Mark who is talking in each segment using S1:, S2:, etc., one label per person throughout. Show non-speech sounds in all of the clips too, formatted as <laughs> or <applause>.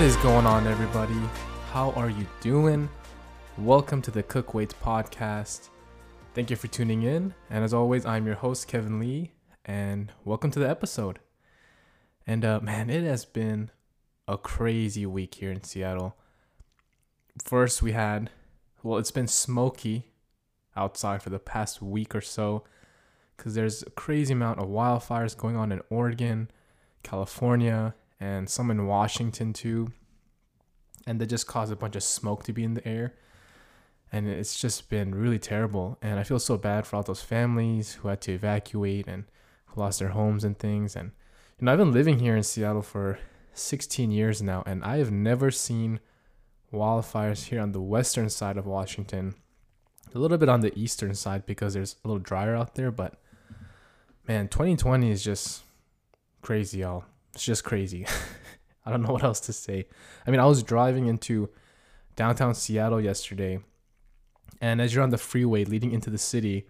S1: What is going on, everybody? How are you doing? Welcome to the Cook Weights podcast. Thank you for tuning in. And as always, I'm your host, Kevin Lee, and welcome to the episode. And uh, man, it has been a crazy week here in Seattle. First, we had, well, it's been smoky outside for the past week or so because there's a crazy amount of wildfires going on in Oregon, California, and some in Washington too. And they just caused a bunch of smoke to be in the air. And it's just been really terrible. And I feel so bad for all those families who had to evacuate and who lost their homes and things. And, you know, I've been living here in Seattle for 16 years now, and I have never seen wildfires here on the western side of Washington. A little bit on the eastern side because there's a little drier out there, but man, 2020 is just crazy, y'all. It's just crazy. <laughs> I don't know what else to say. I mean, I was driving into downtown Seattle yesterday, and as you're on the freeway leading into the city,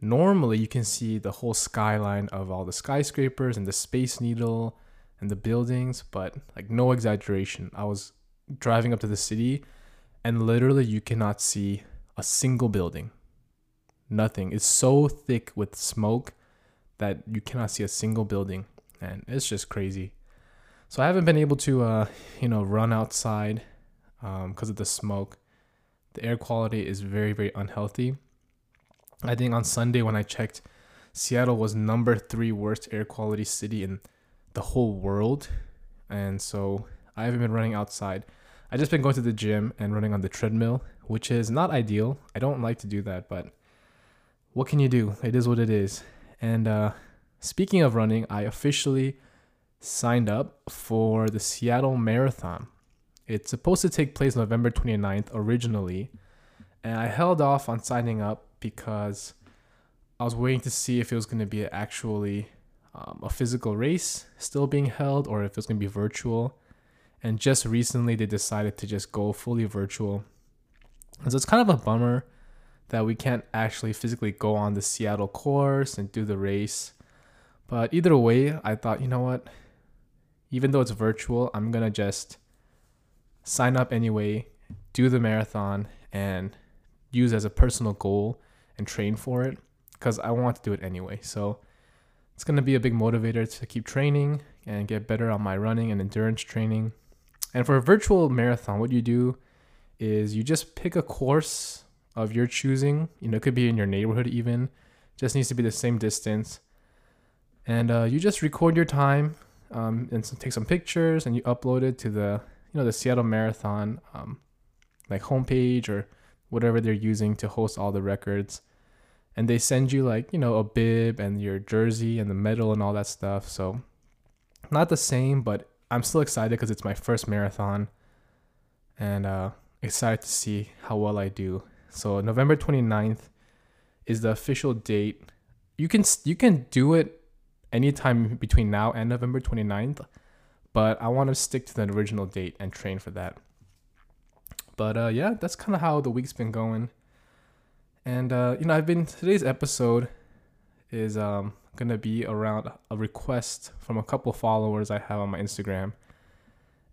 S1: normally you can see the whole skyline of all the skyscrapers and the Space Needle and the buildings, but like no exaggeration. I was driving up to the city, and literally you cannot see a single building. Nothing. It's so thick with smoke that you cannot see a single building and it's just crazy. So I haven't been able to, uh, you know, run outside because um, of the smoke. The air quality is very, very unhealthy. I think on Sunday when I checked, Seattle was number three worst air quality city in the whole world, and so I haven't been running outside. I've just been going to the gym and running on the treadmill, which is not ideal. I don't like to do that, but what can you do? It is what it is. And uh, Speaking of running, I officially signed up for the Seattle Marathon. It's supposed to take place November 29th originally, and I held off on signing up because I was waiting to see if it was going to be actually um, a physical race still being held or if it was going to be virtual. And just recently, they decided to just go fully virtual. And so it's kind of a bummer that we can't actually physically go on the Seattle course and do the race. But either way, I thought, you know what? Even though it's virtual, I'm going to just sign up anyway, do the marathon, and use as a personal goal and train for it because I want to do it anyway. So it's going to be a big motivator to keep training and get better on my running and endurance training. And for a virtual marathon, what you do is you just pick a course of your choosing. You know, it could be in your neighborhood even. Just needs to be the same distance and uh, you just record your time um, and so take some pictures and you upload it to the you know the Seattle Marathon um, like homepage or whatever they're using to host all the records. And they send you like you know a bib and your jersey and the medal and all that stuff. So not the same but i'm still excited because it's my first marathon. And uh, excited to see how well i do. So november 29th is the official date. You can you can do it anytime between now and November 29th, but I want to stick to the original date and train for that. But uh, yeah, that's kind of how the week's been going. And uh, you know, I've been today's episode is um, gonna be around a request from a couple followers I have on my Instagram,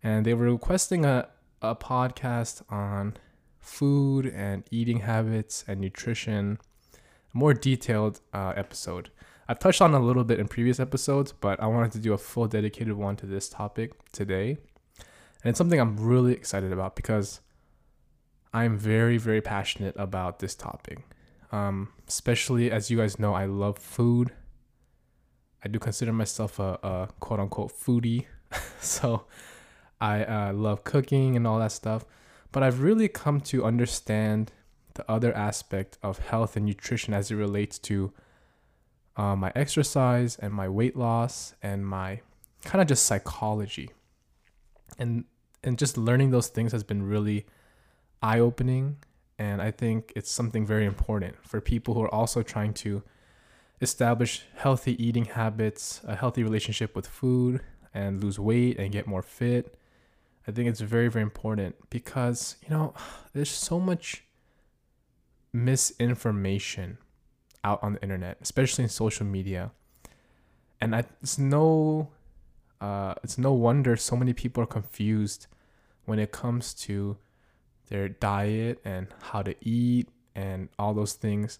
S1: and they were requesting a a podcast on food and eating habits and nutrition, a more detailed uh, episode. I've touched on a little bit in previous episodes, but I wanted to do a full dedicated one to this topic today. And it's something I'm really excited about because I'm very, very passionate about this topic. Um, especially as you guys know, I love food. I do consider myself a, a quote unquote foodie. <laughs> so I uh, love cooking and all that stuff. But I've really come to understand the other aspect of health and nutrition as it relates to uh, my exercise and my weight loss and my kind of just psychology and and just learning those things has been really eye opening and I think it's something very important for people who are also trying to establish healthy eating habits, a healthy relationship with food and lose weight and get more fit. I think it's very very important because, you know, there's so much misinformation out on the internet, especially in social media. And I, it's no, uh, it's no wonder so many people are confused when it comes to their diet and how to eat and all those things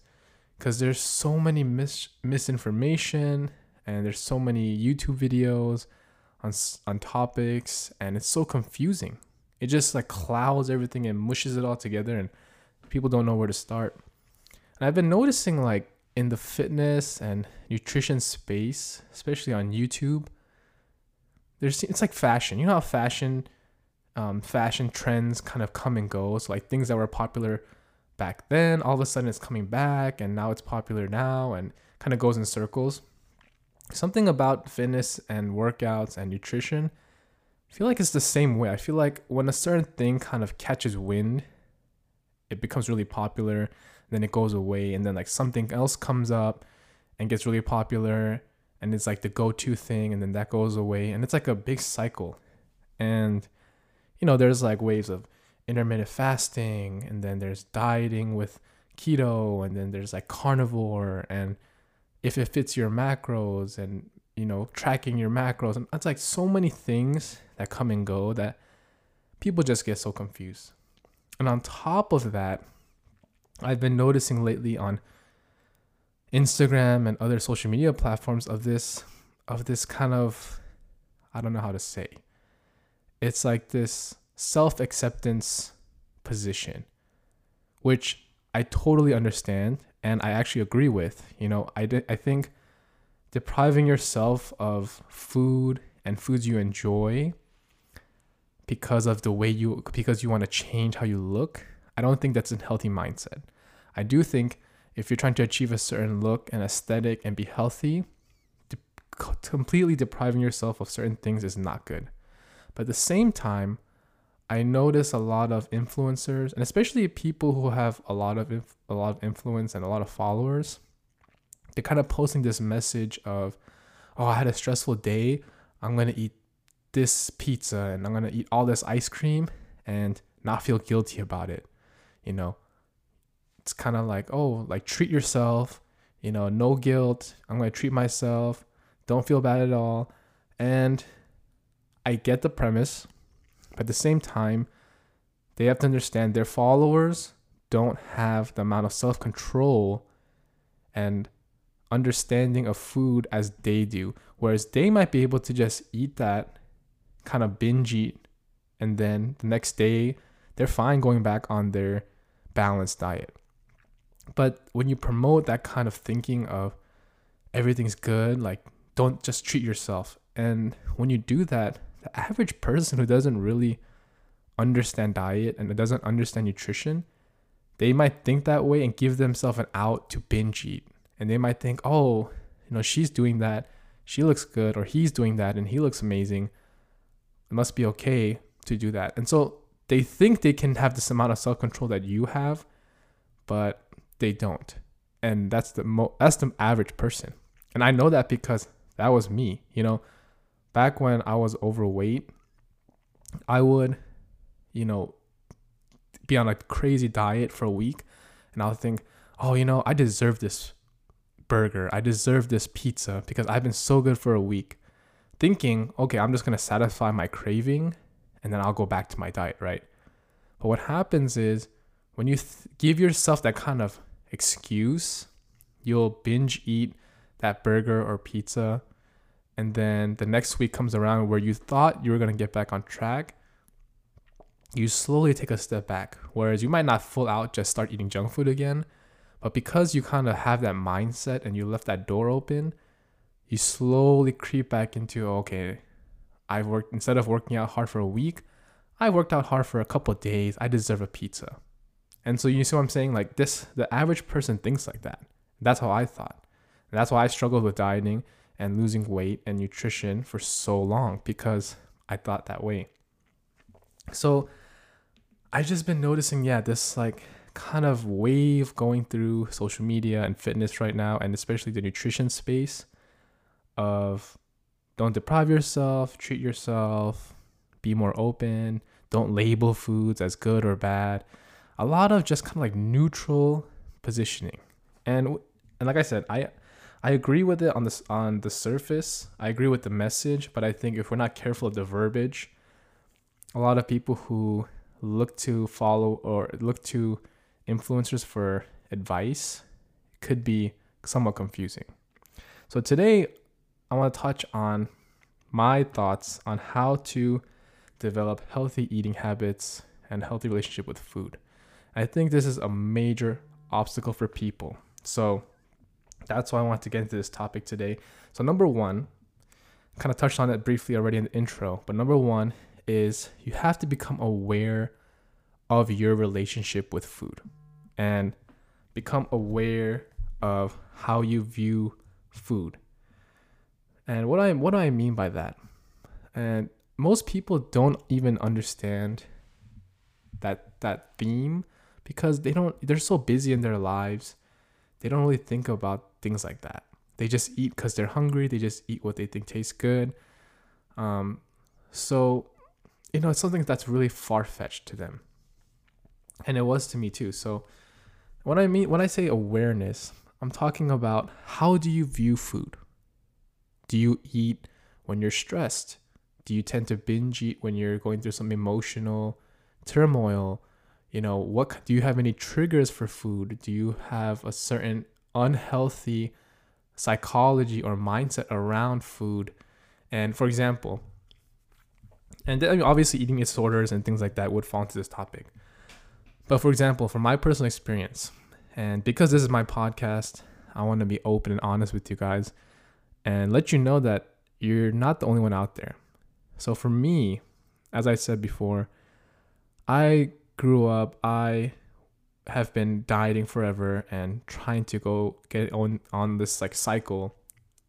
S1: because there's so many mis- misinformation and there's so many YouTube videos on on topics and it's so confusing. It just like clouds everything and mushes it all together and people don't know where to start. And I've been noticing like in the fitness and nutrition space, especially on YouTube, there's it's like fashion. You know how fashion um, fashion trends kind of come and go. So like things that were popular back then, all of a sudden it's coming back, and now it's popular now, and kind of goes in circles. Something about fitness and workouts and nutrition, I feel like it's the same way. I feel like when a certain thing kind of catches wind, it becomes really popular, then it goes away, and then like something else comes up and gets really popular, and it's like the go-to thing, and then that goes away, and it's like a big cycle. And you know, there's like waves of intermittent fasting, and then there's dieting with keto, and then there's like carnivore, and if it fits your macros, and you know, tracking your macros, and it's like so many things that come and go that people just get so confused. And on top of that, I've been noticing lately on Instagram and other social media platforms of this of this kind of I don't know how to say it's like this self acceptance position, which I totally understand and I actually agree with. You know, I, I think depriving yourself of food and foods you enjoy because of the way you because you want to change how you look i don't think that's a healthy mindset i do think if you're trying to achieve a certain look and aesthetic and be healthy de- completely depriving yourself of certain things is not good but at the same time, I notice a lot of influencers, and especially people who have a lot of inf- a lot of influence and a lot of followers. They're kind of posting this message of, "Oh, I had a stressful day. I'm gonna eat this pizza and I'm gonna eat all this ice cream and not feel guilty about it." You know, it's kind of like, "Oh, like treat yourself." You know, no guilt. I'm gonna treat myself. Don't feel bad at all. And I get the premise, but at the same time, they have to understand their followers don't have the amount of self control and understanding of food as they do. Whereas they might be able to just eat that kind of binge eat, and then the next day they're fine going back on their balanced diet. But when you promote that kind of thinking of everything's good, like don't just treat yourself. And when you do that, the average person who doesn't really understand diet and doesn't understand nutrition, they might think that way and give themselves an out to binge eat. And they might think, oh, you know, she's doing that. She looks good, or he's doing that and he looks amazing. It must be okay to do that. And so they think they can have this amount of self control that you have, but they don't. And that's the mo- that's the average person. And I know that because that was me. You know, back when I was overweight, I would, you know, be on a crazy diet for a week and I'll think, oh, you know, I deserve this burger. I deserve this pizza because I've been so good for a week. Thinking, okay, I'm just to satisfy my craving and then I'll go back to my diet, right? But what happens is when you th- give yourself that kind of excuse, you'll binge eat that burger or pizza and then the next week comes around where you thought you were going to get back on track you slowly take a step back whereas you might not full out just start eating junk food again but because you kind of have that mindset and you left that door open you slowly creep back into okay i've worked instead of working out hard for a week i worked out hard for a couple days. I deserve a pizza. And so you see what i'm saying? Like this the average person thinks like that. That's how i thought. And that's why i struggled with dieting and losing weight and nutrition for so long because I thought that way. So I've just been noticing, yeah, this like kind of wave going through social media and fitness right now, and especially the nutrition space of don't deprive yourself, treat yourself, be more open, don't label foods as good or bad. A lot of just kind of like neutral positioning. And and like I said, I I agree with it on this on the surface. I agree with the message, but I think if we're not careful of the verbiage, a lot of people who look to follow or look to influencers for advice could be somewhat confusing. So today I want to touch on my thoughts on how to develop healthy eating habits and healthy relationship with food. I think this is a major obstacle for people. So that's why I want to get into this topic today. So number 1, kind of touched on it briefly already in the intro, but number 1 is you have to become aware of your relationship with food and become aware of how you view food. And what I what do I mean by that? And most people don't even understand that that theme because they don't they're so busy in their lives. They don't really think about things like that. They just eat cuz they're hungry, they just eat what they think tastes good. Um so you know, it's something that's really far-fetched to them. And it was to me too. So what I mean when I say awareness, I'm talking about how do you view food? Do you eat when you're stressed? Do you tend to binge eat when you're going through some emotional turmoil? You know, what do you have any triggers for food? Do you have a certain unhealthy psychology or mindset around food? And for example, and then obviously eating disorders and things like that would fall into this topic. But for example, from my personal experience, and because this is my podcast, I want to be open and honest with you guys and let you know that you're not the only one out there. So for me, as I said before, I grew up, I have been dieting forever and trying to go get on on this like cycle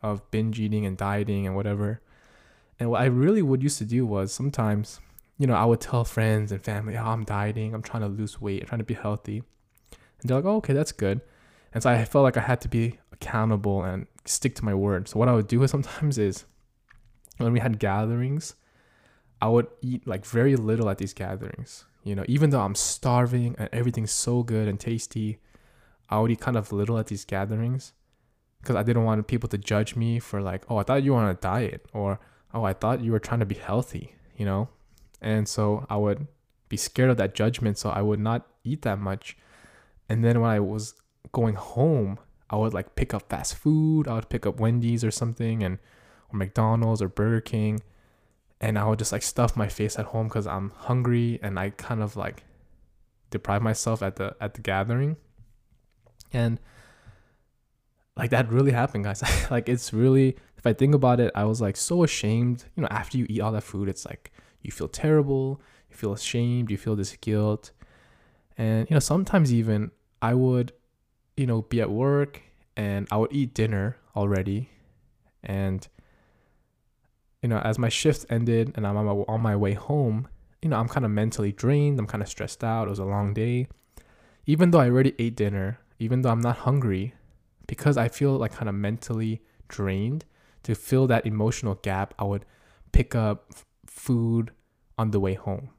S1: of binge eating and dieting and whatever. And what I really would used to do was sometimes, you know, I would tell friends and family, oh, I'm dieting, I'm trying to lose weight, I'm trying to be healthy. And they're like, oh, okay, that's good. And so I felt like I had to be accountable and stick to my word. So what I would do <laughs> sometimes is when we had gatherings, I would eat like very little at these gatherings. You know, even though I'm starving and everything's so good and tasty, I would eat kind of little at these gatherings because I didn't want people to judge me for like, oh, I thought you were on a diet or oh, I thought you were trying to be healthy, you know? And so I would be scared of that judgment, so I would not eat that much and then when I was going home, I would like pick up fast food. I would pick up Wendy's or something and or McDonald's or Burger King. And I would just like stuff my face at home because I'm hungry and I kind of like deprive myself at the at the gathering. And like that really happened, guys. <laughs> like it's really if I think about it, I was like so ashamed. You know, after you eat all that food, it's like you feel terrible, you feel ashamed, you feel this guilt. And you know, sometimes even I would, you know, be at work and I would eat dinner already. And, you know, as my shift ended and I'm on my, on my way home, you know, I'm kind of mentally drained. I'm kind of stressed out. It was a long day. Even though I already ate dinner, even though I'm not hungry, because I feel like kind of mentally drained, to fill that emotional gap, I would pick up food on the way home,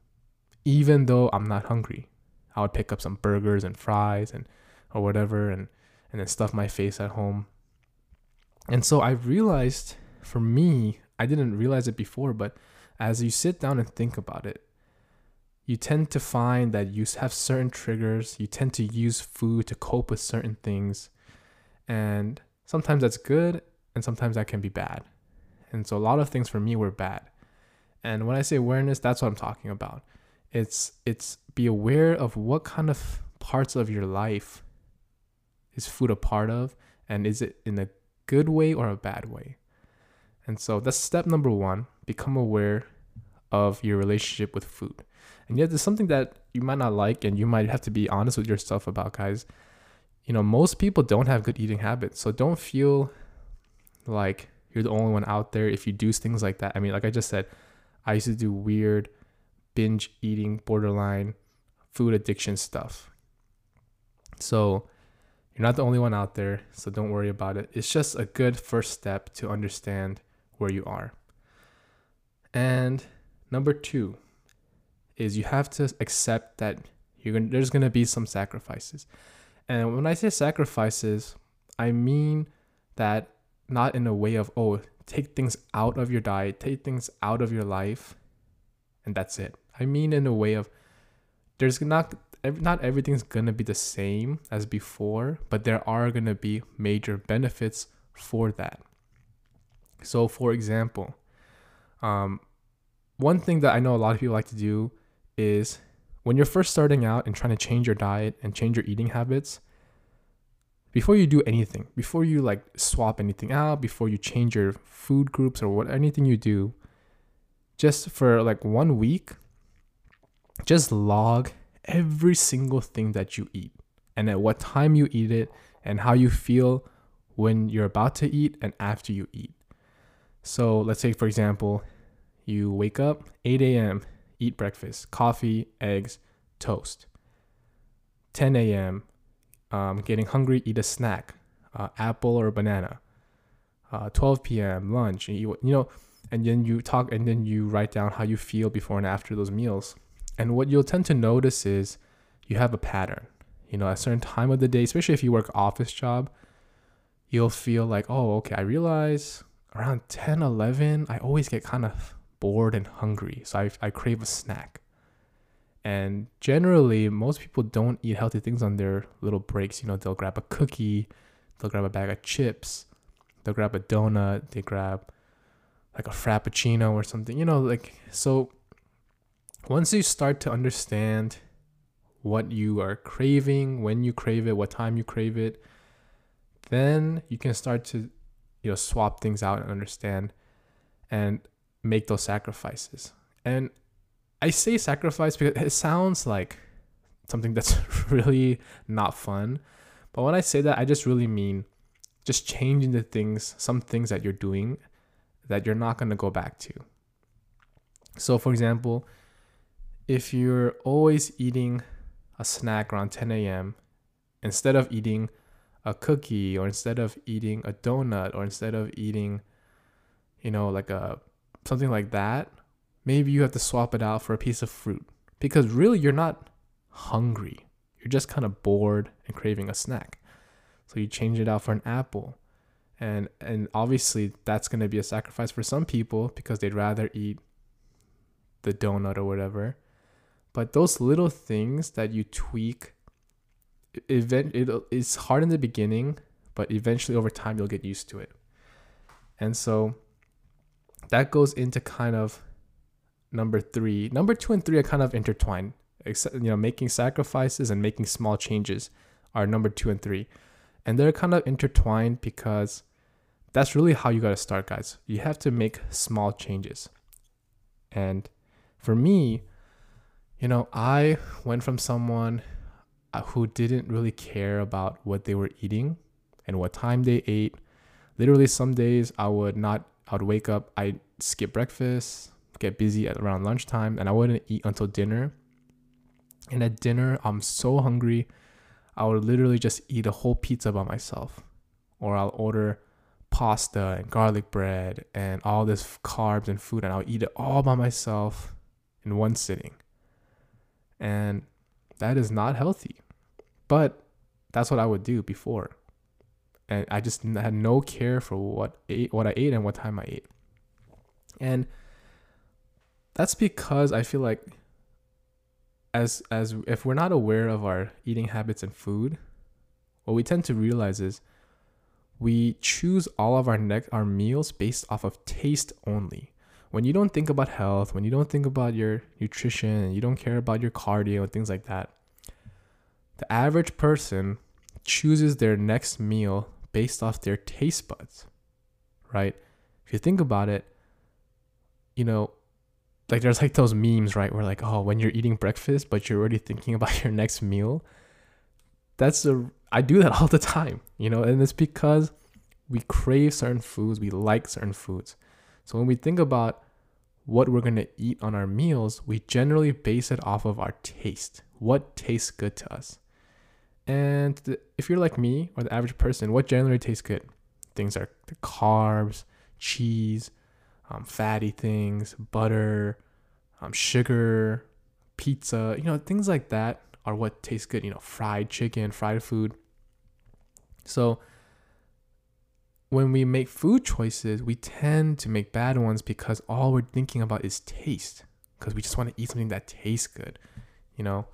S1: even though I'm not hungry. I would pick up some burgers and fries and or whatever and and then stuff my face at home. And so I realized for me, I didn't realize it before, but as you sit down and think about it, you tend to find that you have certain triggers, you tend to use food to cope with certain things. And sometimes that's good and sometimes that can be bad. And so a lot of things for me were bad. And when I say awareness, that's what I'm talking about. It's it's be aware of what kind of parts of your life is food a part of and is it in a good way or a bad way. And so that's step number 1, become aware of your relationship with food. And yet there's something that you might not like and you might have to be honest with yourself about guys. You know, most people don't have good eating habits. So don't feel like you're the only one out there if you do things like that. I mean, like I just said, I used to do weird binge eating, borderline food addiction stuff. So you're not the only one out there, so don't worry about it. It's just a good first step to understand where you are. And number two is you have to accept that you're gonna, there's going to be some sacrifices. And when I say sacrifices, I mean that not in a way of, oh, take things out of your diet, take things out of your life, and that's it. I mean in a way of there's not not everything's gonna be the same as before, but there are gonna be major benefits for that. So, for example, um, one thing that I know a lot of people like to do is when you're first starting out and trying to change your diet and change your eating habits, before you do anything, before you like swap anything out, before you change your food groups or what anything you do, just for like one week, just log every single thing that you eat and at what time you eat it and how you feel when you're about to eat and after you eat. So let's say, for example, you wake up 8 a.m., eat breakfast, coffee, eggs, toast. 10 a.m., um, getting hungry, eat a snack, uh, apple or banana. Uh, 12 p.m., lunch, you, you know, and then you talk and then you write down how you feel before and after those meals. And what you'll tend to notice is you have a pattern. You know, at a certain time of the day, especially if you work office job, you'll feel like, oh, okay, I realize around 10, 11, I always get kind of bored and hungry. So I, I crave a snack. And generally, most people don't eat healthy things on their little breaks. You know, they'll grab a cookie, they'll grab a bag of chips, they'll grab a donut, they grab like a frappuccino or something. You know, like, so once you start to understand what you are craving, when you crave it, what time you crave it, then you can start to you know swap things out and understand and make those sacrifices. And I say sacrifice because it sounds like something that's <laughs> really not fun. But when I say that, I just really mean just changing the things, some things that you're doing that you're not going to go back to. So, for example, if you're always eating a snack around 10 a.m., instead of eating a cookie or instead of eating a donut or instead of eating you know like a something like that maybe you have to swap it out for a piece of fruit. Because really you're not hungry. You're just kind of bored and craving a snack. So you change it out for an apple. And and obviously that's going to be a sacrifice for some people because they'd rather eat the donut or whatever but those little things that you tweak event it, it's hard in the beginning, but eventually over time you'll get used to it. And so that goes into kind of number three. Number two and three are kind of intertwined. Except, you know, making sacrifices and making small changes are number two and three. And they're kind of intertwined because that's really how you got to start, guys. You have to make small changes. And for me, you know, I went from someone uh, who didn't really care about what they were eating and what time they ate. Literally, some days I would not, I would wake up, I'd skip breakfast, get busy at around lunchtime, and I wouldn't eat until dinner. And at dinner, I'm so hungry, I would literally just eat a whole pizza by myself. Or I'll order pasta and garlic bread and all this carbs and food, and I'll eat it all by myself in one sitting. And that is not healthy. But that's what I would do before. And I just had no care for what ate, what I ate and what time I ate. And that's because I feel like as as if we're not aware of our eating habits and food, what we tend to realize is we choose all of our neck our meals based off of taste only. When you don't think about health, when you don't think about your nutrition, you don't care about your cardio and things like that, the average person chooses their next meal based off their taste buds, right? If you think about it, you know, like there's like those memes, right? Where like, oh, when you're eating breakfast, but you're already thinking about <laughs> your next meal. That's a, I do that <laughs> all the time, you know, and it's because we crave certain foods, we like certain foods. So when we think about what we're going to eat on our meals, we generally base it off of our taste. What tastes good to us? And if you're like me or the average person, what generally tastes good? Things are the carbs, cheese, um, fatty things, butter, um, sugar, pizza, you know, things like that are what tastes good. You know, fried chicken, fried food. So when we make food choices, we tend to make bad ones because all we're thinking about is taste. because we just want to eat something that tastes good, you know?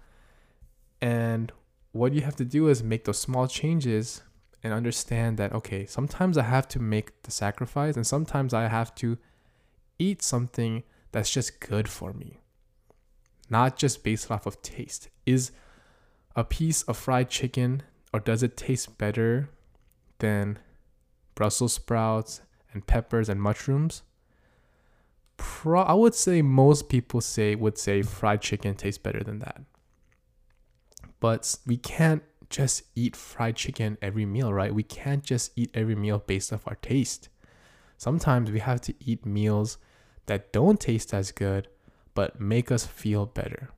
S1: And what you have to do is make those small changes and understand that, okay, sometimes I have to make the sacrifice and sometimes I have to eat something that's just good for me, not just based off of taste. Is a piece of fried chicken or does it taste better than Brussels sprouts and peppers and mushrooms? Pro- I would say most people say would say fried chicken tastes better than that. But we can't just eat fried chicken every meal, right? We can't just eat every meal based off our taste. Sometimes we have to eat meals that don't taste as good but make us feel better.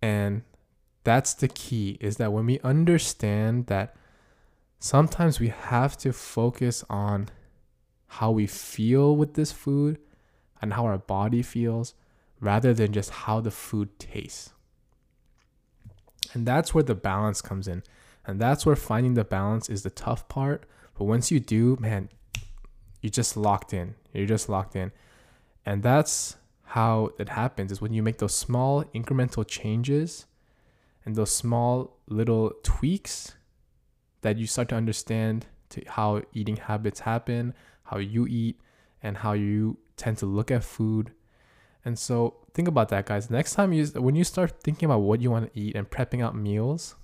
S1: And that's the key is that when we understand that sometimes we have to focus on how we feel with this food and how our body feels rather than just how the food tastes. And that's where the balance comes in. And that's where finding the balance is the tough part. But once you do, man, you're just locked in. You're just locked in. And that's how it happens is when you make those small incremental changes and those small little tweaks that you start to understand to how eating habits happen, how you eat, and how you tend to look at food. And so think about that, guys. Next time you when you start thinking about what you want to eat and prepping out meals,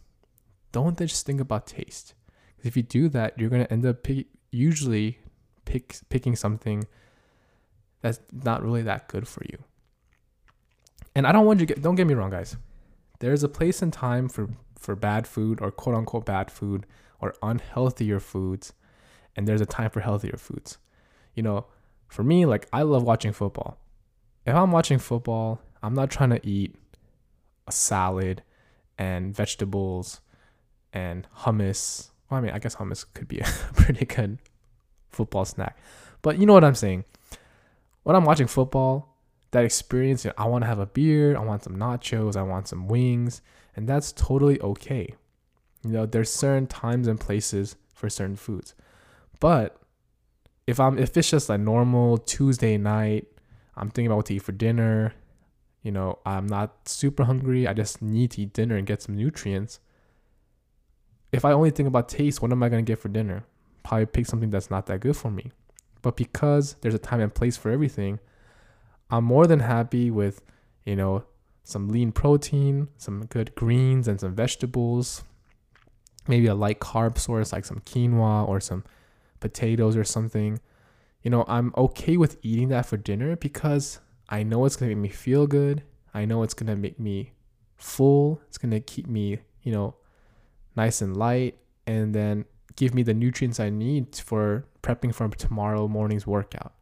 S1: don't just think about taste. Because if you do that, you're gonna end up pick, usually pick picking something that's not really that good for you. And I don't want you to get don't get me wrong, guys. There's a place and time for for bad food or quote unquote bad food or unhealthier foods, and there's a time for healthier foods. You know, for me, like I love watching football. If I'm watching football, I'm not trying to eat a salad and vegetables and hummus. Well, I mean, I guess hummus could be <laughs> a pretty good football snack. But you know what I'm saying? When I'm watching football, that experience, you know, I want to have a beer, I want some nachos, I want some wings, and that's totally okay. You know, there's certain times and places for certain foods. But if I'm if it's just a normal Tuesday night, I'm thinking about what to eat for dinner, you know, I'm not super hungry, I just need to eat dinner and get some nutrients. If I only think about taste, what am I gonna get for dinner? Probably pick something that's not that good for me. But because there's a time and place for everything, I'm more than happy with, you know, some lean protein, some good greens and some vegetables, maybe a light carb source like some quinoa or some potatoes or something. You know, I'm okay with eating that for dinner because I know it's going to make me feel good. I know it's going to make me full. It's going to keep me, you know, nice and light and then give me the nutrients I need for prepping for tomorrow morning's workout.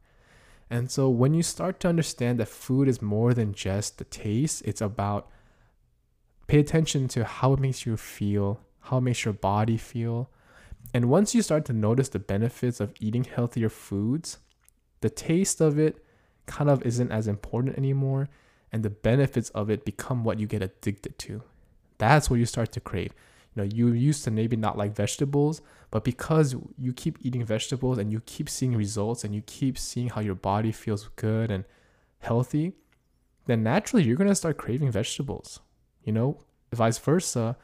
S1: And so when you start to understand that food is more than just the taste, it's about pay attention to how it makes you feel, how it makes your body feel, and once you start to notice the benefits of eating healthier foods, the taste of it kind of isn't as important anymore, and the benefits of it become what you get addicted to. That's what you start to crave. You know, you used to maybe not like vegetables, but because you keep eating vegetables and you keep seeing results and you keep seeing how your body feels good and healthy, then naturally you're gonna start craving vegetables. You know, vice versa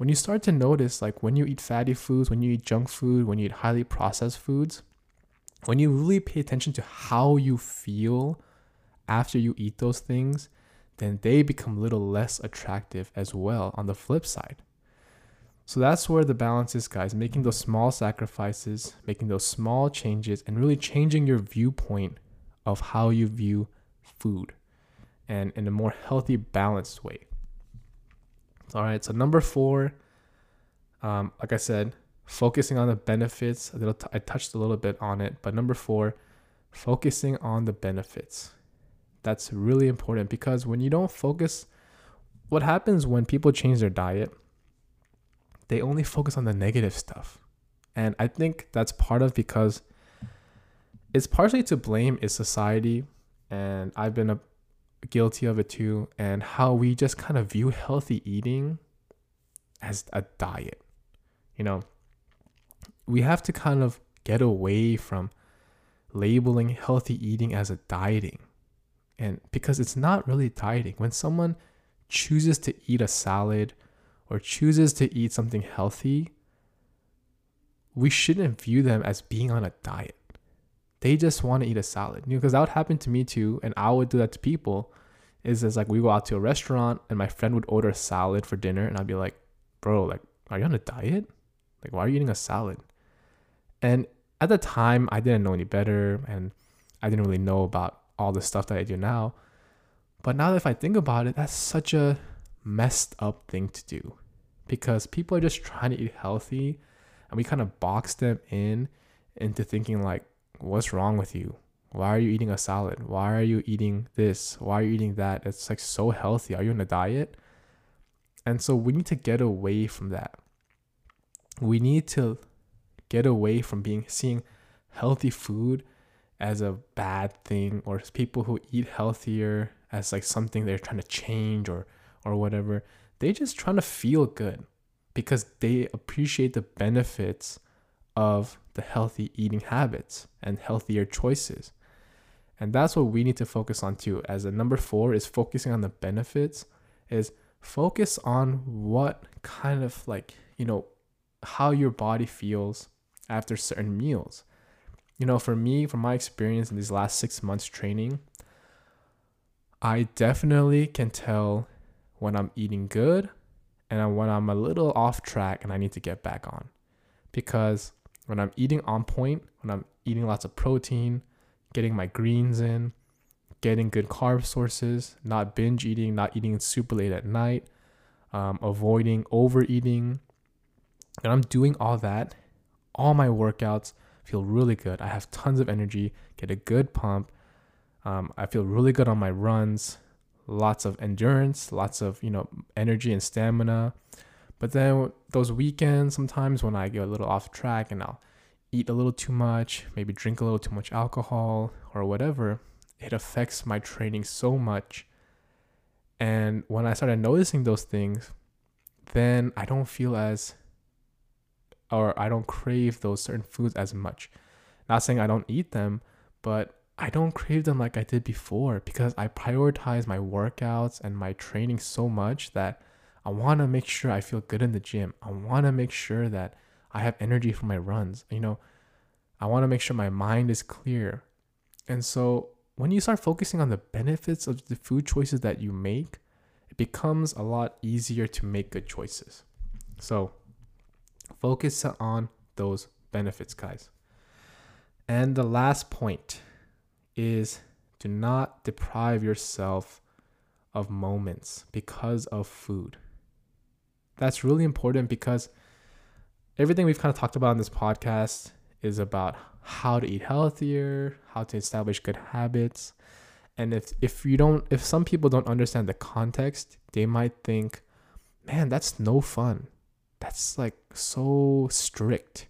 S1: when you start to notice, like when you eat fatty foods, when you eat junk food, when you eat highly processed foods, when you really pay attention to how you feel after you eat those things, then they become a little less attractive as well on the flip side. So that's where the balance is, guys. Making those small sacrifices, making those small changes, and really changing your viewpoint of how you view food and in a more healthy, balanced way. All right, so number four, um, like I said, focusing on the benefits. T- I touched a little bit on it, but number four, focusing on the benefits. That's really important because when you don't focus, what happens when people change their diet? They only focus on the negative stuff. And I think that's part of because it's partially to blame is society. And I've been a guilty of it too, and how we just kind of view healthy eating as a diet. You know, we have to kind of get away from labeling healthy eating as a dieting. And because it's not really dieting. When someone chooses to eat a salad or chooses to eat something healthy, we shouldn't view them as being on a diet. They just want to eat a salad. You know, because that would happen to me too, and I would do that to people. Is is like we go out to a restaurant and my friend would order a salad for dinner, and I'd be like, "Bro, like, are you on a diet? Like, why are you eating a salad?" And at the time, I didn't know any better, and I didn't really know about all the stuff that I do now. But now that if I think about it, that's such a messed up thing to do because people are just trying to eat healthy and we kind of box them in into thinking like what's wrong with you? Why are you eating a salad? Why are you eating this? Why are you eating that? It's like so healthy. Are you on a diet? And so we need to get away from that. We need to get away from being seeing healthy food as a bad thing or people who eat healthier as like something they're trying to change or or whatever. They're just trying to feel good because they appreciate the benefits of the healthy eating habits and healthier choices. And that's what we need to focus on too. As a number four is focusing on the benefits is focus on what kind of like you know how your body feels after certain meals. You know, for me, from my experience in these last six months training, I definitely can tell when I'm eating good and when I'm a little off track and I need to get back on. Because when I'm eating on point, when I'm eating lots of protein, getting my greens in, getting good carb sources, not binge eating, not eating super late at night, um, avoiding overeating, and I'm doing all that, all my workouts feel really good. I have tons of energy, get a good pump. Um, I feel really good on my runs, lots of endurance, lots of you know energy and stamina. But then those weekends, sometimes when I get a little off track and I'll eat a little too much, maybe drink a little too much alcohol or whatever, it affects my training so much. And when I started noticing those things, then I don't feel as or I don't crave those certain foods as much. Not saying I don't eat them, but I don't crave them like I did before because I prioritize my workouts and my training so much that I want to make sure I feel good in the gym. I want to make sure that I have energy for my runs. You know, I want to make sure my mind is clear. And so when you start focusing on the benefits of the food choices that you make, it becomes a lot easier to make good choices. So, Focus on those benefits, guys. And the last point is do not deprive yourself of moments because of food. That's really important because everything we've kind of talked about in this podcast is about how to eat healthier, how to establish good habits. And if if you don't if some people don't understand the context, they might think, "Man, that's no fun that's like so strict.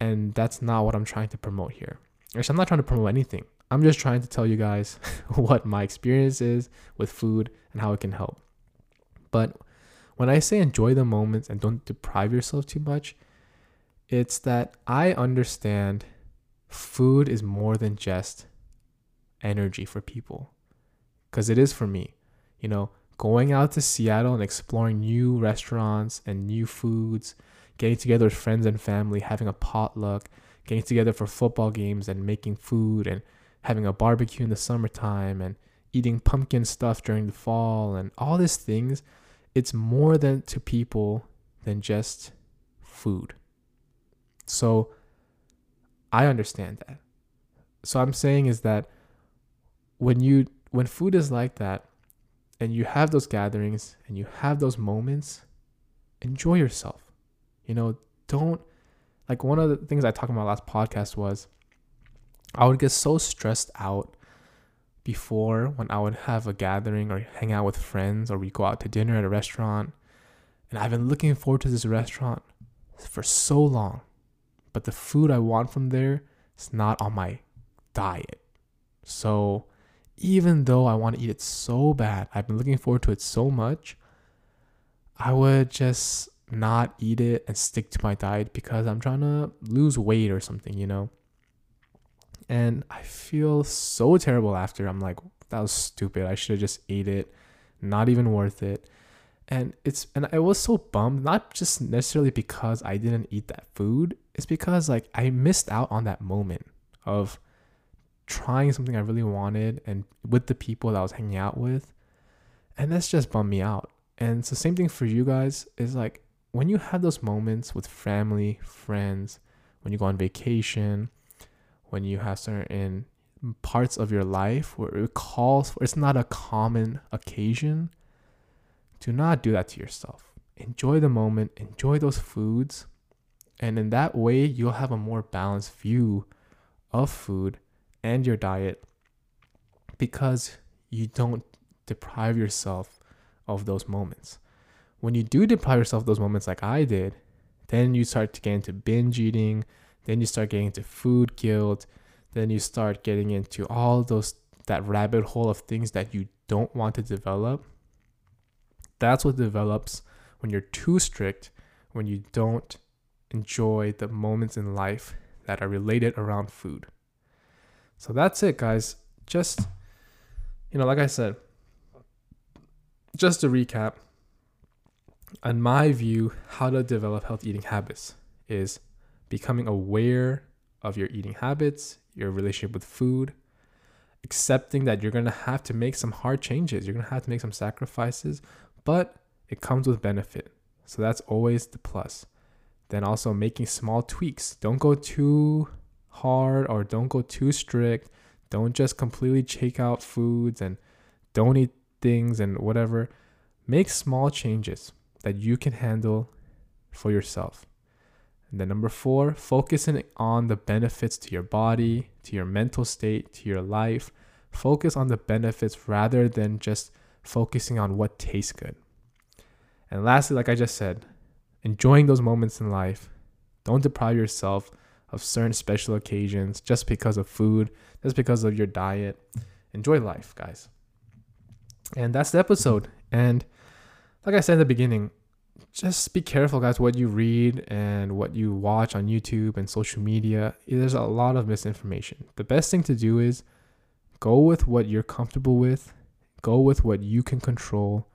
S1: And that's not what I'm trying to promote here. Actually, I'm not trying to promote anything. I'm just trying to tell you guys <laughs> what my experience is with food and how it can help. But when I say enjoy the moments and don't deprive yourself too much, it's that I understand food is more than just energy for people. Because it is for me. You know, going out to Seattle and exploring new restaurants and new foods, getting together with friends and family, having a potluck, getting together for football games and making food and having a barbecue in the summertime and eating pumpkin stuff during the fall and all these things, it's more than to people than just food. So I understand that. So I'm saying is that when you when food is like that, and you have those gatherings and you have those moments, enjoy yourself. You know, don't like one of the things I talked about last podcast was I would get so stressed out before when I would have a gathering or hang out with friends or we go out to dinner at a restaurant. And I've been looking forward to this restaurant for so long. But the food I want from there is not on my diet. So even though I want to eat it so bad, I've been looking forward to it so much, I would just not eat it and stick to my diet because I'm trying to lose weight or something, you know? And I feel so terrible after. I'm like, that was stupid. I should have just ate it. Not even worth it. And it's and I was so bummed, not just necessarily because I didn't eat that food. It's because like I missed out on that moment of trying something I really wanted and with the people that I was hanging out with. And that's just bummed me out. And it's the same thing for you guys. Is like when you have those moments with family, friends, when you go on vacation, when you have certain parts of your life where it calls for it's not a common occasion, do not do that to yourself. Enjoy the moment, enjoy those foods, and in that way, you'll have a more balanced view of food and your diet because you don't deprive yourself of those moments. When you do deprive yourself of those moments like I did, then you start to get into binge eating, then you start getting into food guilt, then you start getting into all those that rabbit hole of things that you don't want to develop. That's what develops when you're too strict, when you don't enjoy the moments in life that are related around food. So that's it, guys. Just, you know, like I said, just to recap, in my view, how to develop healthy eating habits is becoming aware of your eating habits, your relationship with food, accepting that you're going to have to make some hard changes. You're going to have to make some sacrifices, but it comes with benefit. So that's always the plus. Then also making small tweaks. Don't go too hard or don't go too strict. Don't just completely check out foods and don't eat things and whatever. Make small changes that you can handle for yourself. And then number four, focusing on the benefits to your body, to your mental state, to your life. Focus on the benefits rather than just focusing on what tastes good. And lastly, like I just said, enjoying those moments in life. Don't deprive yourself of certain special occasions just because of food, just because of your diet. Enjoy life, guys. And that's the episode. And like I said in the beginning, just be careful, guys, what you read and what you watch on YouTube and social media. There's a lot of misinformation. The best thing to do is go with what you're comfortable with, go with what you can control.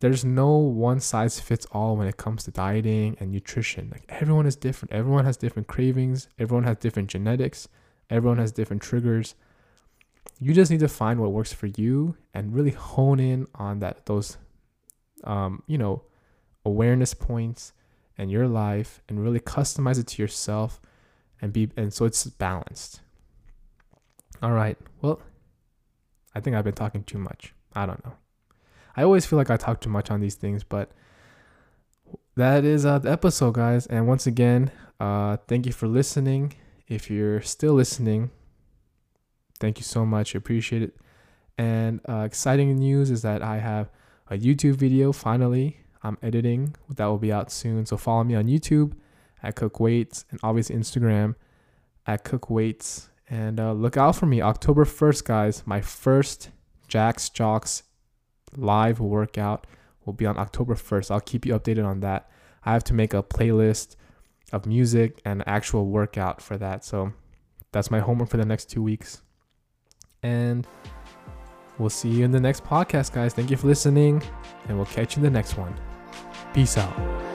S1: There's no one size fits all when it comes to dieting and nutrition. Like everyone is different. Everyone has different cravings, everyone has different genetics, everyone has different triggers. You just need to find what works for you and really hone in on that those um, you know, awareness points and your life and really customize it to yourself and be and so it's balanced. All right. Well, I think I've been talking too much. I don't know. I always feel like I talk too much on these things, but that is uh, the episode, guys. And once again, uh, thank you for listening. If you're still listening, thank you so much. I appreciate it. And uh, exciting news is that I have a YouTube video finally I'm editing. That will be out soon. So follow me on YouTube at Cook Weights and obviously Instagram at Cook Weights. And uh, look out for me October 1st, guys. My first Jack's Jocks live workout will be on October 1st. I'll keep you updated on that. I have to make a playlist of music and actual workout for that. So that's my homework for the next two weeks. And we'll see you in the next podcast, guys. Thank you for listening, and we'll catch you in the next one. Peace out.